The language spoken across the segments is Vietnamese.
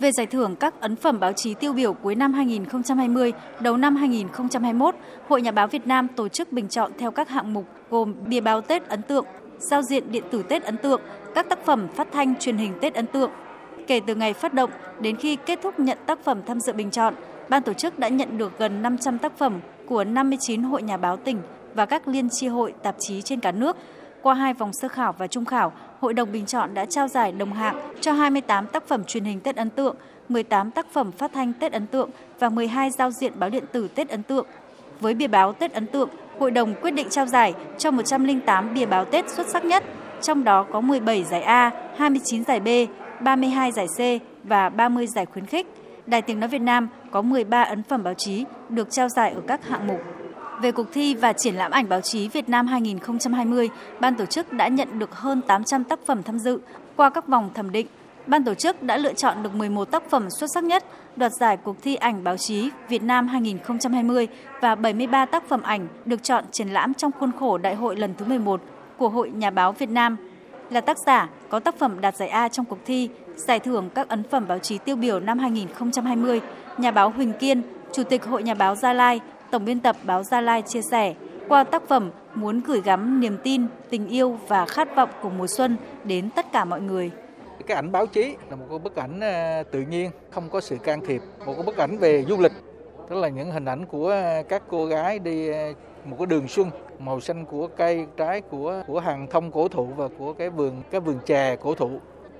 Về giải thưởng các ấn phẩm báo chí tiêu biểu cuối năm 2020, đầu năm 2021, Hội Nhà báo Việt Nam tổ chức bình chọn theo các hạng mục gồm bìa báo Tết ấn tượng, giao diện điện tử Tết ấn tượng, các tác phẩm phát thanh truyền hình Tết ấn tượng. Kể từ ngày phát động đến khi kết thúc nhận tác phẩm tham dự bình chọn, ban tổ chức đã nhận được gần 500 tác phẩm của 59 hội nhà báo tỉnh và các liên chi hội tạp chí trên cả nước. Qua hai vòng sơ khảo và trung khảo, Hội đồng bình chọn đã trao giải đồng hạng cho 28 tác phẩm truyền hình Tết ấn tượng, 18 tác phẩm phát thanh Tết ấn tượng và 12 giao diện báo điện tử Tết ấn tượng. Với bìa báo Tết ấn tượng, Hội đồng quyết định trao giải cho 108 bìa báo Tết xuất sắc nhất, trong đó có 17 giải A, 29 giải B, 32 giải C và 30 giải khuyến khích. Đài Tiếng Nói Việt Nam có 13 ấn phẩm báo chí được trao giải ở các hạng mục. Về cuộc thi và triển lãm ảnh báo chí Việt Nam 2020, ban tổ chức đã nhận được hơn 800 tác phẩm tham dự qua các vòng thẩm định. Ban tổ chức đã lựa chọn được 11 tác phẩm xuất sắc nhất, đoạt giải cuộc thi ảnh báo chí Việt Nam 2020 và 73 tác phẩm ảnh được chọn triển lãm trong khuôn khổ Đại hội lần thứ 11 của Hội Nhà báo Việt Nam. Là tác giả có tác phẩm đạt giải A trong cuộc thi, giải thưởng các ấn phẩm báo chí tiêu biểu năm 2020, nhà báo Huỳnh Kiên, Chủ tịch Hội Nhà báo Gia Lai, Tổng biên tập báo Gia Lai chia sẻ, qua tác phẩm muốn gửi gắm niềm tin, tình yêu và khát vọng của mùa xuân đến tất cả mọi người. Cái ảnh báo chí là một cái bức ảnh ờ, tự nhiên, không có sự can thiệp, một cái bức ảnh về du lịch, tức là những hình ảnh của các cô gái đi ờ, một cái đường xuân màu xanh của cây trái của của hàng thông cổ thụ và của cái vườn cái vườn chè cổ thụ.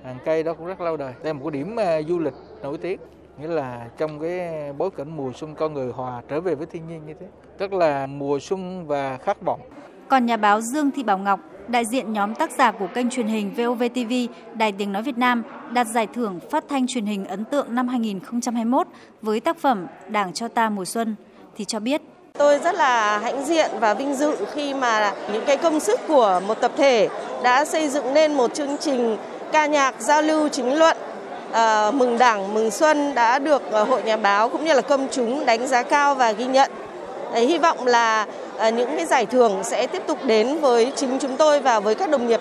Hàng cây đó cũng rất lâu đời. Đây là một cái điểm ờ, du lịch nổi tiếng nghĩa là trong cái bối cảnh mùa xuân con người hòa trở về với thiên nhiên như thế tức là mùa xuân và khát vọng. Còn nhà báo Dương Thị Bảo Ngọc đại diện nhóm tác giả của kênh truyền hình VOV-TV Đài Tiếng Nói Việt Nam đạt giải thưởng phát thanh truyền hình ấn tượng năm 2021 với tác phẩm Đảng cho ta mùa xuân thì cho biết. Tôi rất là hãnh diện và vinh dự khi mà những cái công sức của một tập thể đã xây dựng nên một chương trình ca nhạc giao lưu chính luận uh, mừng Đảng, mừng Xuân đã được uh, Hội Nhà báo cũng như là công chúng đánh giá cao và ghi nhận. Đấy, hy vọng là uh, những cái giải thưởng sẽ tiếp tục đến với chính chúng tôi và với các đồng nghiệp.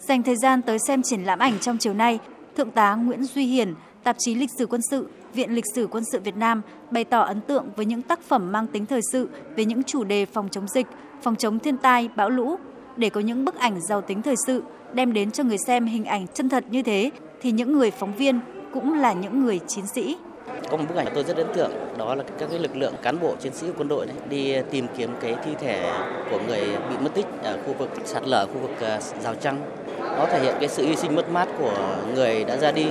Dành thời gian tới xem triển lãm ảnh trong chiều nay, Thượng tá Nguyễn Duy Hiển, tạp chí Lịch sử quân sự, Viện Lịch sử Quân sự Việt Nam bày tỏ ấn tượng với những tác phẩm mang tính thời sự về những chủ đề phòng chống dịch, phòng chống thiên tai, bão lũ. Để có những bức ảnh giàu tính thời sự, đem đến cho người xem hình ảnh chân thật như thế, thì những người phóng viên cũng là những người chiến sĩ. Có một bức ảnh tôi rất ấn tượng, đó là các cái lực lượng cán bộ chiến sĩ của quân đội đấy, đi ờ, tìm kiếm cái thi thể của người bị mất tích ở khu vực sạt lở, khu vực ờ, rào trăng. Nó thể hiện cái sự hy sinh mất mát của người đã ra đi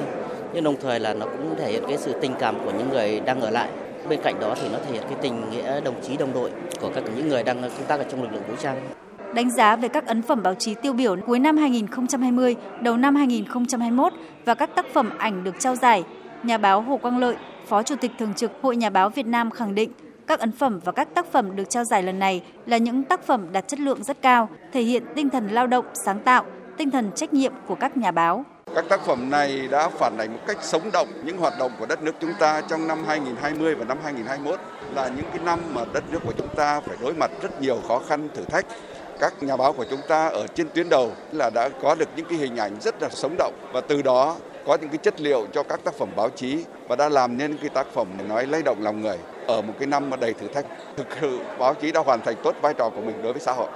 nhưng đồng thời là nó cũng thể hiện cái sự tình cảm của những người đang ở lại bên cạnh đó thì nó thể hiện cái tình nghĩa đồng chí đồng đội của các những người đang ờ, công tác ở trong lực lượng vũ trang đánh giá về các ấn phẩm báo chí tiêu biểu cuối năm 2020, đầu năm 2021 và các tác phẩm ảnh được trao giải, nhà báo Hồ Quang Lợi, Phó Chủ tịch Thường trực Hội Nhà báo Việt Nam khẳng định các ấn phẩm và các tác phẩm được trao giải lần này là những tác phẩm đạt chất lượng rất cao, thể hiện tinh thần lao động, sáng tạo, tinh thần trách nhiệm của các nhà báo. Các tác phẩm này đã phản ánh một cách sống động những hoạt động của đất nước chúng ta trong năm 2020 và năm 2021 là những cái năm mà đất nước của chúng ta phải đối mặt rất nhiều khó khăn thử thách. Các nhà báo của chúng ta ở trên tuyến đầu là đã có được những cái hình ảnh rất là sống động và từ đó có những cái chất liệu cho các tác phẩm báo chí và đã làm nên cái tác phẩm nói lay động lòng người ở một cái năm mà đầy thử thách. Thực sự báo chí đã hoàn thành tốt vai trò của mình đối với xã hội.